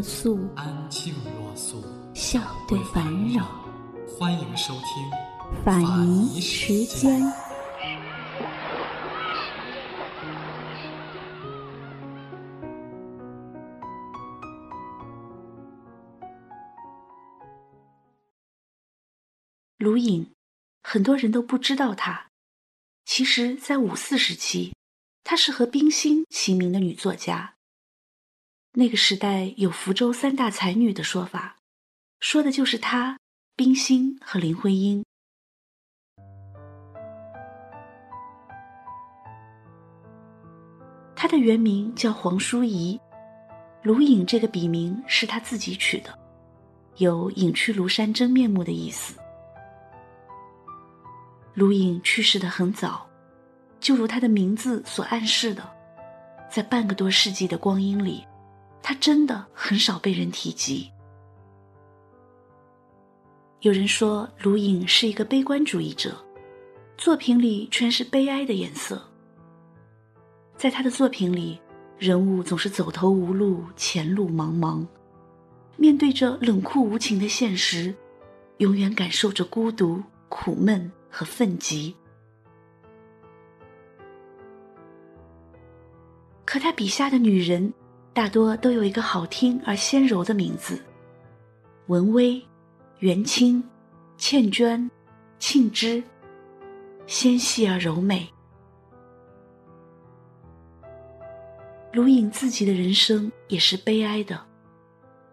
若素，安静若素，笑对烦扰。欢迎收听法尼时间。卢隐，很多人都不知道她。其实，在五四时期，她是和冰心齐名的女作家。那个时代有福州三大才女的说法，说的就是她、冰心和林徽因。她的原名叫黄淑仪，卢隐这个笔名是她自己取的，有隐去庐山真面目的意思。卢隐去世的很早，就如她的名字所暗示的，在半个多世纪的光阴里，他真的很少被人提及。有人说卢隐是一个悲观主义者，作品里全是悲哀的颜色。在他的作品里，人物总是走投无路，前路茫茫，面对着冷酷无情的现实，永远感受着孤独、苦闷。和愤激。可他笔下的女人，大多都有一个好听而纤柔的名字：文薇、元清、倩娟、庆之，纤细而柔美。卢影自己的人生也是悲哀的，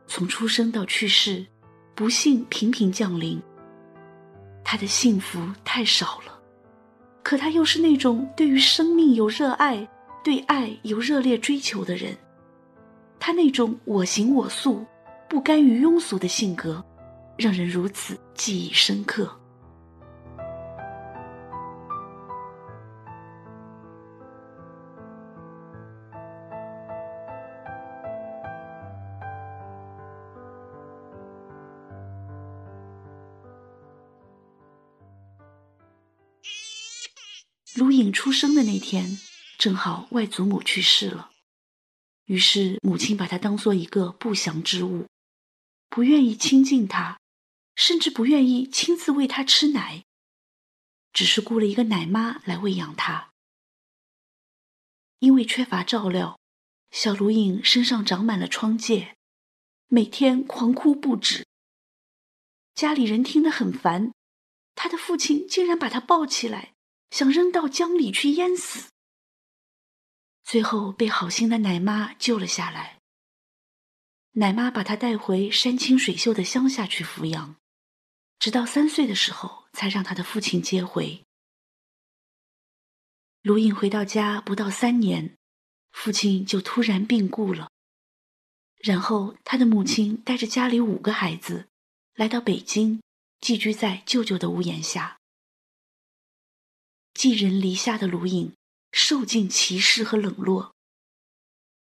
从出生到去世，不幸频频降临。他的幸福太少了，可他又是那种对于生命有热爱、对爱有热烈追求的人。他那种我行我素、不甘于庸俗的性格，让人如此记忆深刻。卢影出生的那天，正好外祖母去世了，于是母亲把他当做一个不祥之物，不愿意亲近他，甚至不愿意亲自喂他吃奶，只是雇了一个奶妈来喂养他。因为缺乏照料，小卢隐身上长满了疮疥，每天狂哭不止。家里人听得很烦，他的父亲竟然把他抱起来。想扔到江里去淹死，最后被好心的奶妈救了下来。奶妈把他带回山清水秀的乡下去抚养，直到三岁的时候才让他的父亲接回。卢隐回到家不到三年，父亲就突然病故了，然后他的母亲带着家里五个孩子，来到北京，寄居在舅舅的屋檐下。寄人篱下的卢隐，受尽歧视和冷落。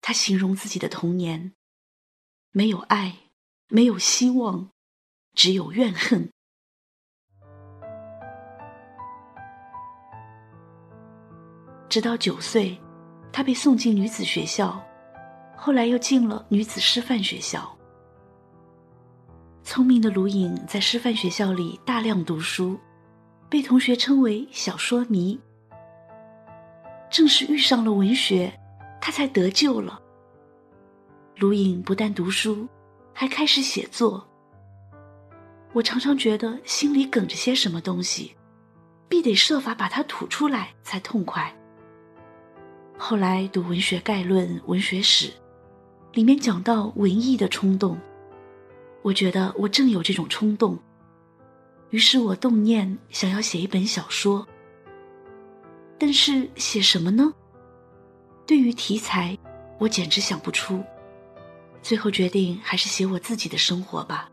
他形容自己的童年：没有爱，没有希望，只有怨恨。直到九岁，他被送进女子学校，后来又进了女子师范学校。聪明的卢隐在师范学校里大量读书。被同学称为小说迷。正是遇上了文学，他才得救了。卢隐不但读书，还开始写作。我常常觉得心里梗着些什么东西，必得设法把它吐出来才痛快。后来读文学概论、文学史，里面讲到文艺的冲动，我觉得我正有这种冲动。于是我动念想要写一本小说，但是写什么呢？对于题材，我简直想不出。最后决定还是写我自己的生活吧。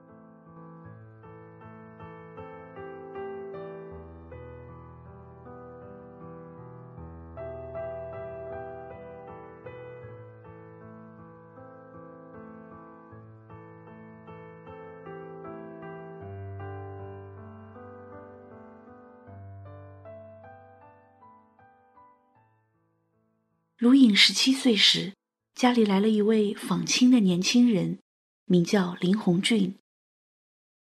卢颖十七岁时，家里来了一位访亲的年轻人，名叫林鸿俊。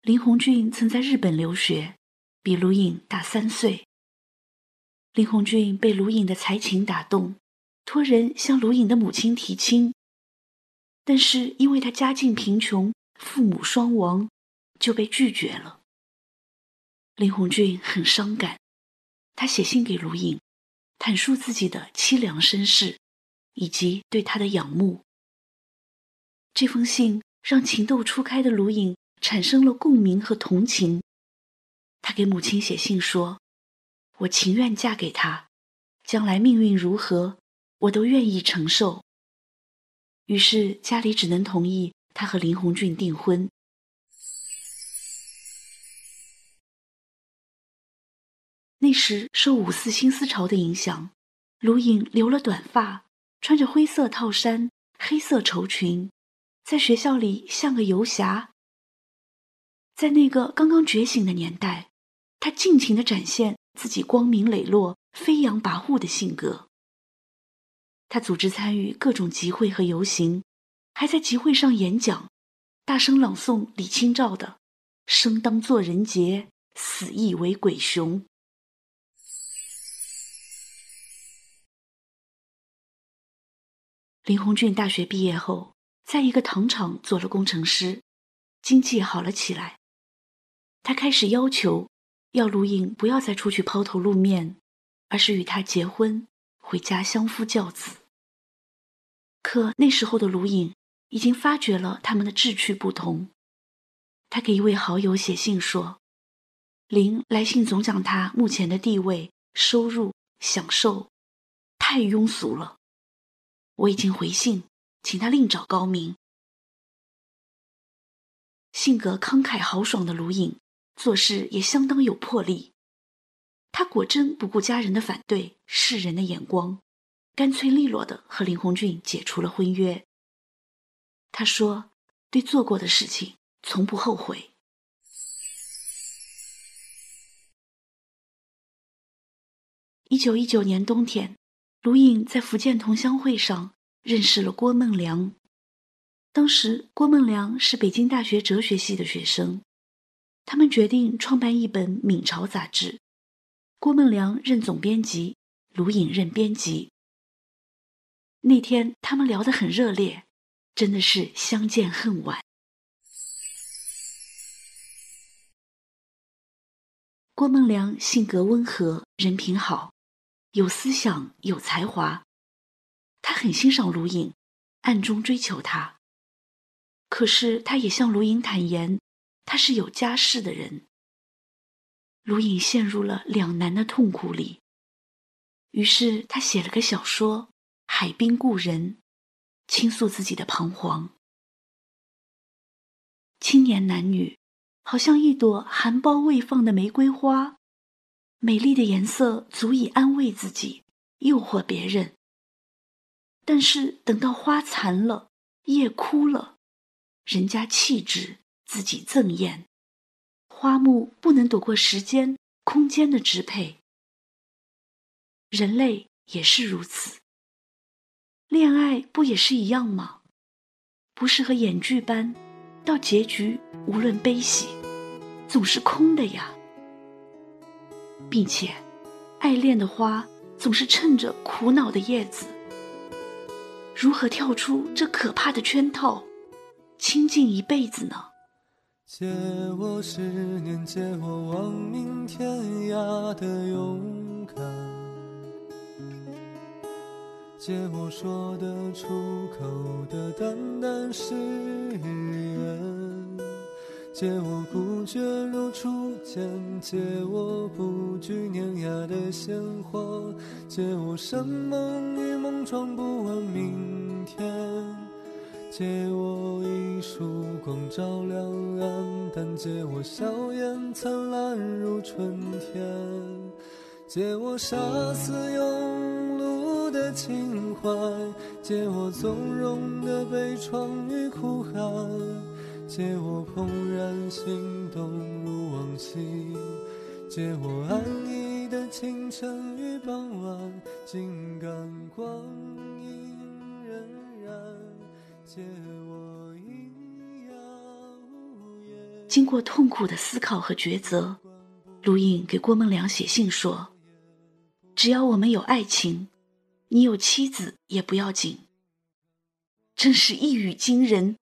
林鸿俊曾在日本留学，比卢颖大三岁。林鸿俊被卢颖的才情打动，托人向卢颖的母亲提亲，但是因为他家境贫穷，父母双亡，就被拒绝了。林鸿俊很伤感，他写信给卢颖。坦述自己的凄凉身世，以及对他的仰慕。这封信让情窦初开的卢颖产生了共鸣和同情。他给母亲写信说：“我情愿嫁给他，将来命运如何，我都愿意承受。”于是家里只能同意他和林鸿俊订婚。那时受五四新思潮的影响，卢颖留了短发，穿着灰色套衫、黑色绸裙，在学校里像个游侠。在那个刚刚觉醒的年代，他尽情地展现自己光明磊落、飞扬跋扈的性格。他组织参与各种集会和游行，还在集会上演讲，大声朗诵李清照的“生当作人杰，死亦为鬼雄”。林鸿俊大学毕业后，在一个糖厂做了工程师，经济好了起来。他开始要求，要卢颖不要再出去抛头露面，而是与他结婚，回家相夫教子。可那时候的卢颖已经发觉了他们的志趣不同。他给一位好友写信说：“林来信总讲他目前的地位、收入、享受，太庸俗了。”我已经回信，请他另找高明。性格慷慨豪爽的卢颖，做事也相当有魄力。他果真不顾家人的反对、世人的眼光，干脆利落的和林鸿俊解除了婚约。他说：“对做过的事情从不后悔。”一九一九年冬天。卢颖在福建同乡会上认识了郭梦良。当时，郭梦良是北京大学哲学系的学生。他们决定创办一本《闽朝》杂志。郭梦良任总编辑，卢颖任编辑。那天，他们聊得很热烈，真的是相见恨晚。郭梦良性格温和，人品好。有思想，有才华，他很欣赏卢颖，暗中追求她。可是，他也向卢颖坦言，他是有家室的人。卢颖陷入了两难的痛苦里，于是他写了个小说《海滨故人》，倾诉自己的彷徨。青年男女，好像一朵含苞未放的玫瑰花。美丽的颜色足以安慰自己，诱惑别人。但是等到花残了，叶枯了，人家弃之，自己赠艳。花木不能躲过时间、空间的支配。人类也是如此。恋爱不也是一样吗？不是和演剧般，到结局无论悲喜，总是空的呀。并且，爱恋的花总是衬着苦恼的叶子。如何跳出这可怕的圈套，清静一辈子呢？借我十年，借我亡命天涯的勇敢，借我说得出口的淡淡誓言。借我孤绝如初见，借我不惧碾压的鲜活，借我生猛与莽撞不问明天。借我一束光照亮暗淡，借我笑颜灿烂如春天，借我杀死庸碌的情怀，借我纵容的悲怆与哭喊，借我怦然心动如往昔，借我安逸的清晨与傍晚，静感光阴荏苒。经过痛苦的思考和抉择，卢隐给郭梦良写信说：“只要我们有爱情，你有妻子也不要紧。”真是一语惊人。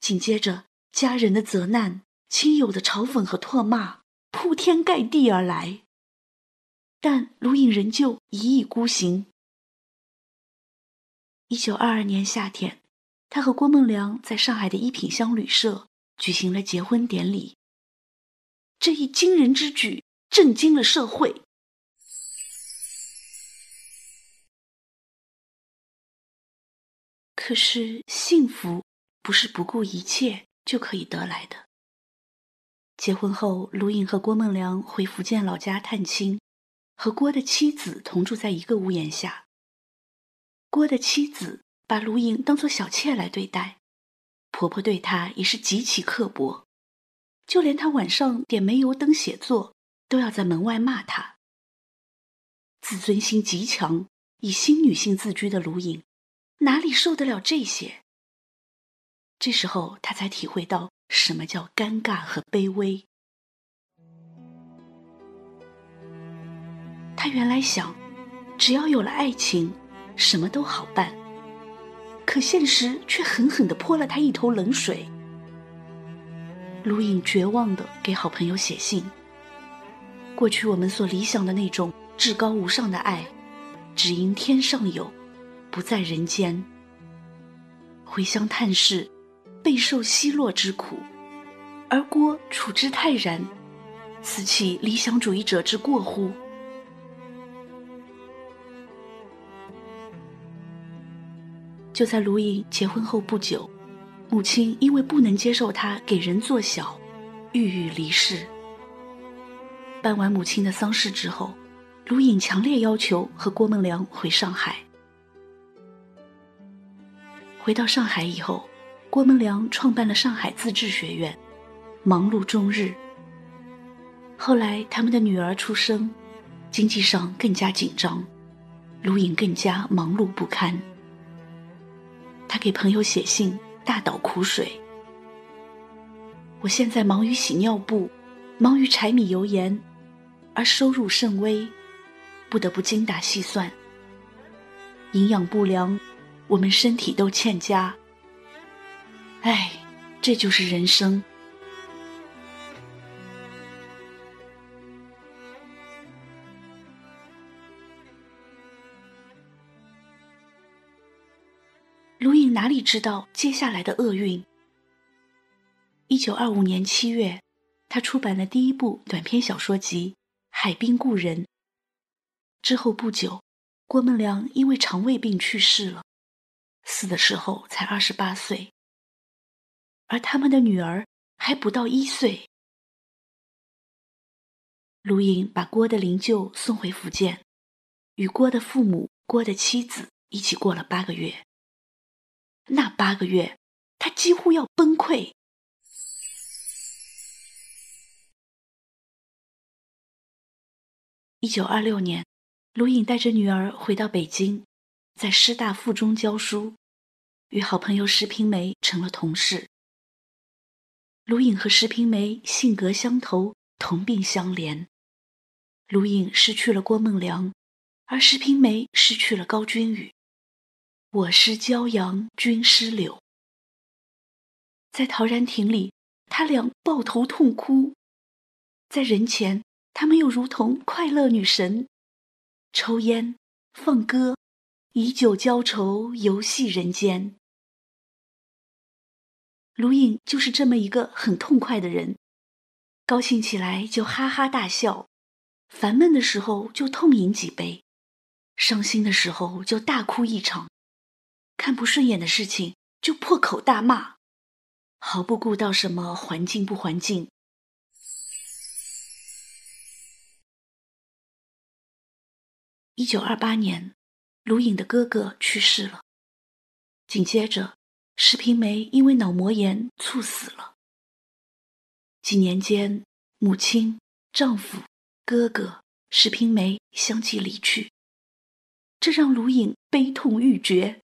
紧接着，家人的责难、亲友的嘲讽和唾骂铺天盖地而来，但卢隐仍旧一意孤行。一九二二年夏天，他和郭梦良在上海的一品香旅社举行了结婚典礼。这一惊人之举震惊了社会。可是，幸福不是不顾一切就可以得来的。结婚后，卢颖和郭梦良回福建老家探亲，和郭的妻子同住在一个屋檐下。郭的妻子把卢颖当作小妾来对待，婆婆对她也是极其刻薄，就连她晚上点煤油灯写作，都要在门外骂她。自尊心极强、以新女性自居的卢颖，哪里受得了这些？这时候，她才体会到什么叫尴尬和卑微。她原来想，只要有了爱情。什么都好办，可现实却狠狠地泼了他一头冷水。卢颖绝望地给好朋友写信：“过去我们所理想的那种至高无上的爱，只因天上有，不在人间。回乡探视，备受奚落之苦，而郭处之泰然，此其理想主义者之过乎？”就在卢颖结婚后不久，母亲因为不能接受他给人做小，郁郁离世。办完母亲的丧事之后，卢颖强烈要求和郭梦良回上海。回到上海以后，郭梦良创办了上海自治学院，忙碌终日。后来他们的女儿出生，经济上更加紧张，卢颖更加忙碌不堪。他给朋友写信，大倒苦水。我现在忙于洗尿布，忙于柴米油盐，而收入甚微，不得不精打细算。营养不良，我们身体都欠佳。唉，这就是人生。卢颖哪里知道接下来的厄运？一九二五年七月，他出版了第一部短篇小说集《海滨故人》。之后不久，郭梦良因为肠胃病去世了，死的时候才二十八岁，而他们的女儿还不到一岁。卢颖把郭的灵柩送回福建，与郭的父母、郭的妻子一起过了八个月。那八个月，他几乎要崩溃。一九二六年，卢颖带着女儿回到北京，在师大附中教书，与好朋友石平梅成了同事。卢颖和石平梅性格相投，同病相怜。卢颖失去了郭梦良，而石平梅失去了高君宇。我失骄阳，君失柳。在陶然亭里，他俩抱头痛哭；在人前，他们又如同快乐女神，抽烟、放歌，以酒浇愁，游戏人间。卢颖就是这么一个很痛快的人，高兴起来就哈哈大笑，烦闷的时候就痛饮几杯，伤心的时候就大哭一场。看不顺眼的事情就破口大骂，毫不顾到什么环境不环境。一九二八年，卢颖的哥哥去世了，紧接着石平梅因为脑膜炎猝死了。几年间，母亲、丈夫、哥哥石平梅相继离去，这让卢颖悲痛欲绝。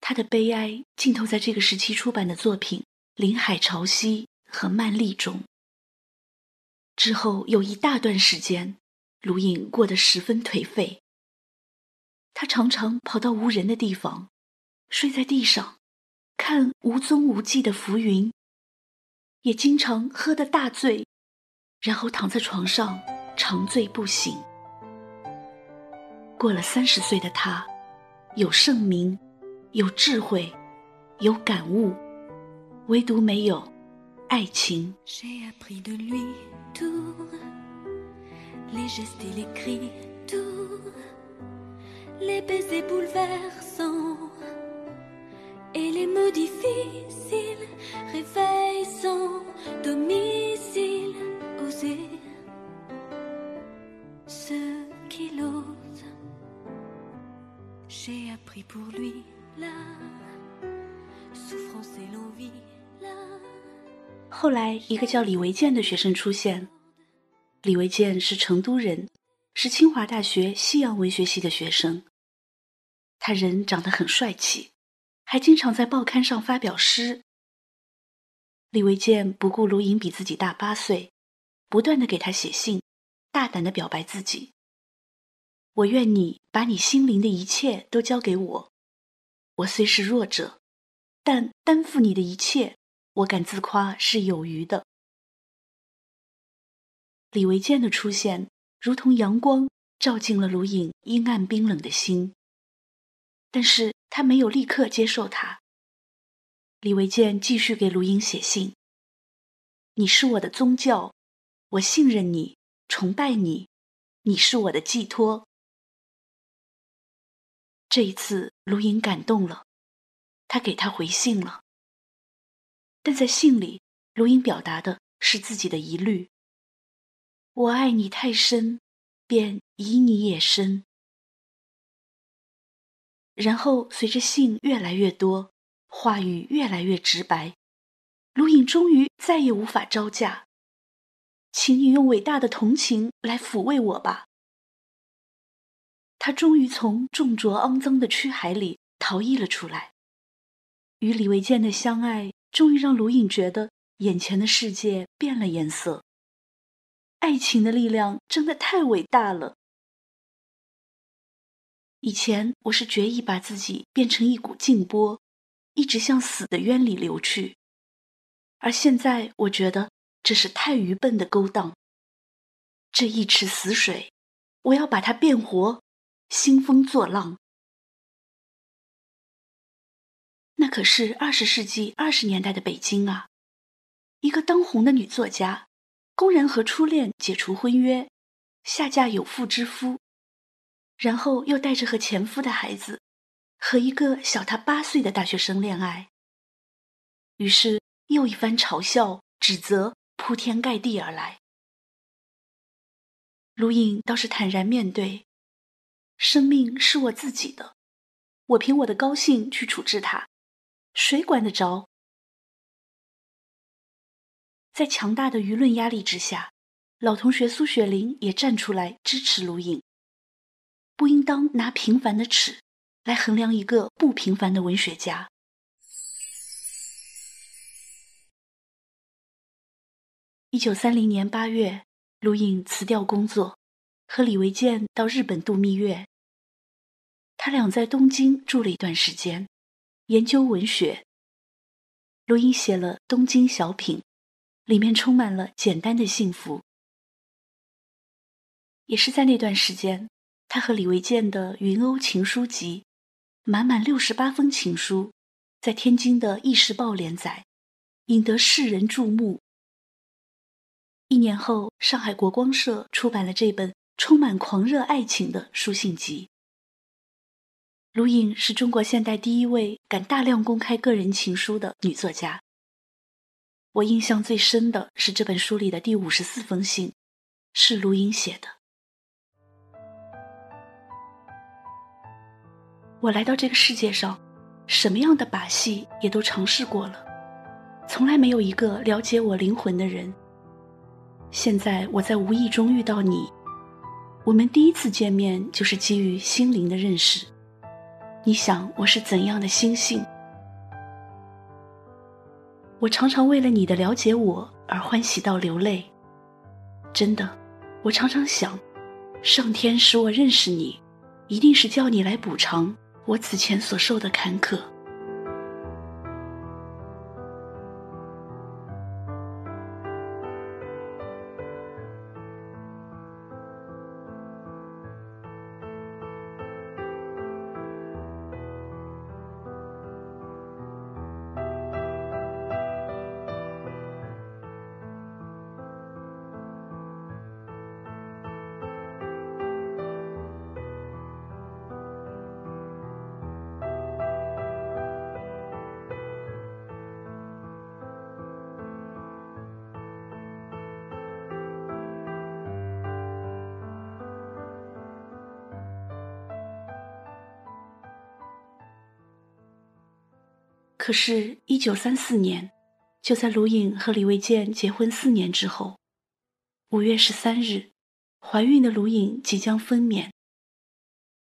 他的悲哀浸透在这个时期出版的作品《林海潮汐》和《曼丽》中。之后有一大段时间。卢颖过得十分颓废。他常常跑到无人的地方，睡在地上，看无踪无迹的浮云；也经常喝得大醉，然后躺在床上长醉不醒。过了三十岁的他，有盛名，有智慧，有感悟，唯独没有爱情。les gestes et les cris, tout, les baisers bouleversants et les mots difficiles, réveil sans domicile, oser ce qu'il ose. J'ai appris pour lui la souffrance et l'envie. 后来，一个叫李维健的学生出现。李维健是成都人，是清华大学西洋文学系的学生。他人长得很帅气，还经常在报刊上发表诗。李维健不顾卢颖比自己大八岁，不断的给他写信，大胆的表白自己：“我愿你把你心灵的一切都交给我，我虽是弱者，但担负你的一切，我敢自夸是有余的。”李维健的出现，如同阳光，照进了卢颖阴暗冰冷的心。但是他没有立刻接受他。李维健继续给卢颖写信：“你是我的宗教，我信任你，崇拜你，你是我的寄托。”这一次，卢颖感动了，他给他回信了。但在信里，卢颖表达的是自己的疑虑。我爱你太深，便以你也深。然后随着信越来越多，话语越来越直白，卢颖终于再也无法招架。请你用伟大的同情来抚慰我吧。他终于从重浊肮脏的躯海里逃逸了出来。与李维健的相爱，终于让卢颖觉得眼前的世界变了颜色。爱情的力量真的太伟大了。以前我是决意把自己变成一股静波，一直向死的渊里流去，而现在我觉得这是太愚笨的勾当。这一池死水，我要把它变活，兴风作浪。那可是二十世纪二十年代的北京啊，一个当红的女作家。公然和初恋解除婚约，下嫁有妇之夫，然后又带着和前夫的孩子，和一个小他八岁的大学生恋爱。于是又一番嘲笑、指责铺天盖地而来。卢颖倒是坦然面对，生命是我自己的，我凭我的高兴去处置它，谁管得着？在强大的舆论压力之下，老同学苏雪玲也站出来支持卢颖。不应当拿平凡的尺来衡量一个不平凡的文学家。一九三零年八月，卢颖辞掉工作，和李维健到日本度蜜月。他俩在东京住了一段时间，研究文学。卢颖写了《东京小品》。里面充满了简单的幸福。也是在那段时间，他和李维健的《云鸥情书集》，满满六十八封情书，在天津的《意时报》连载，引得世人注目。一年后，上海国光社出版了这本充满狂热爱情的书信集。卢颖是中国现代第一位敢大量公开个人情书的女作家。我印象最深的是这本书里的第五十四封信，是卢颖写的。我来到这个世界上，什么样的把戏也都尝试过了，从来没有一个了解我灵魂的人。现在我在无意中遇到你，我们第一次见面就是基于心灵的认识。你想我是怎样的心性？我常常为了你的了解我而欢喜到流泪。真的，我常常想，上天使我认识你，一定是叫你来补偿我此前所受的坎坷。可是，一九三四年，就在卢颖和李维健结婚四年之后，五月十三日，怀孕的卢颖即将分娩。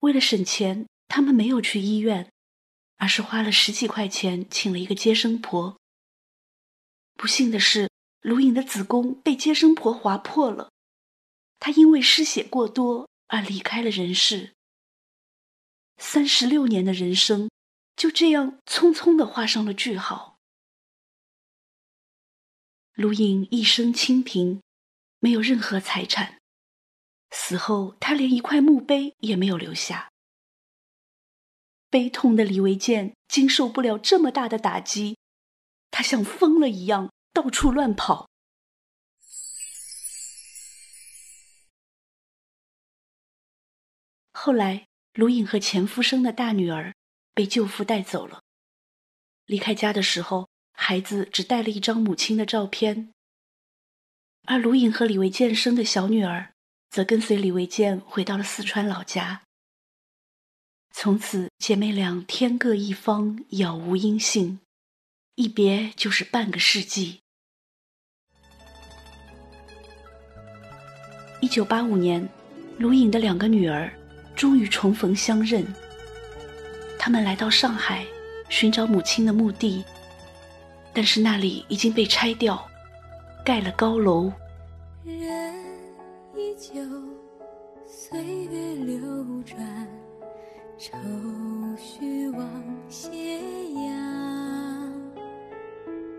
为了省钱，他们没有去医院，而是花了十几块钱请了一个接生婆。不幸的是，卢颖的子宫被接生婆划破了，她因为失血过多而离开了人世。三十六年的人生。就这样匆匆的画上了句号。卢颖一生清贫，没有任何财产，死后他连一块墓碑也没有留下。悲痛的李维健经受不了这么大的打击，他像疯了一样到处乱跑。后来，卢颖和前夫生的大女儿。被舅父带走了。离开家的时候，孩子只带了一张母亲的照片。而卢颖和李维健生的小女儿，则跟随李维健回到了四川老家。从此，姐妹俩天各一方，杳无音信，一别就是半个世纪。一九八五年，卢颖的两个女儿终于重逢相认。他们来到上海，寻找母亲的墓地，但是那里已经被拆掉，盖了高楼。人依旧，岁月流转，愁绪往斜阳。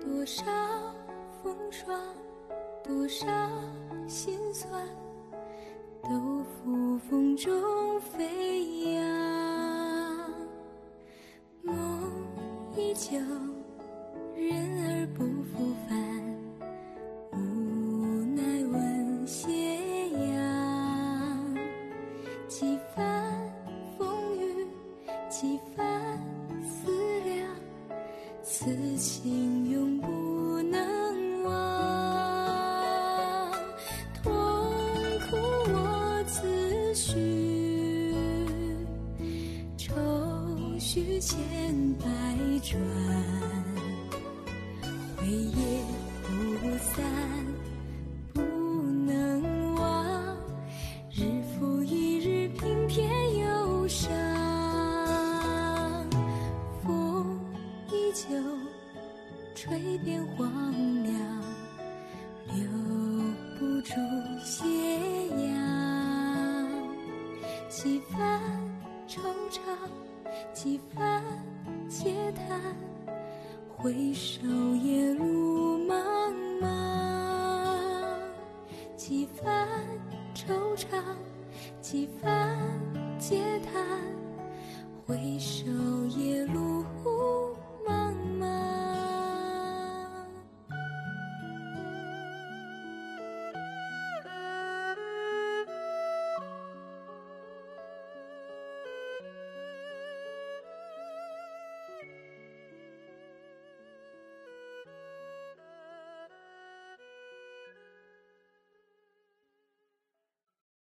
多少风霜，多少心酸，都付风中飞扬。梦依旧，人儿不复返。几番惆怅，几番。嗟叹，回首夜路茫茫，几番惆怅，几番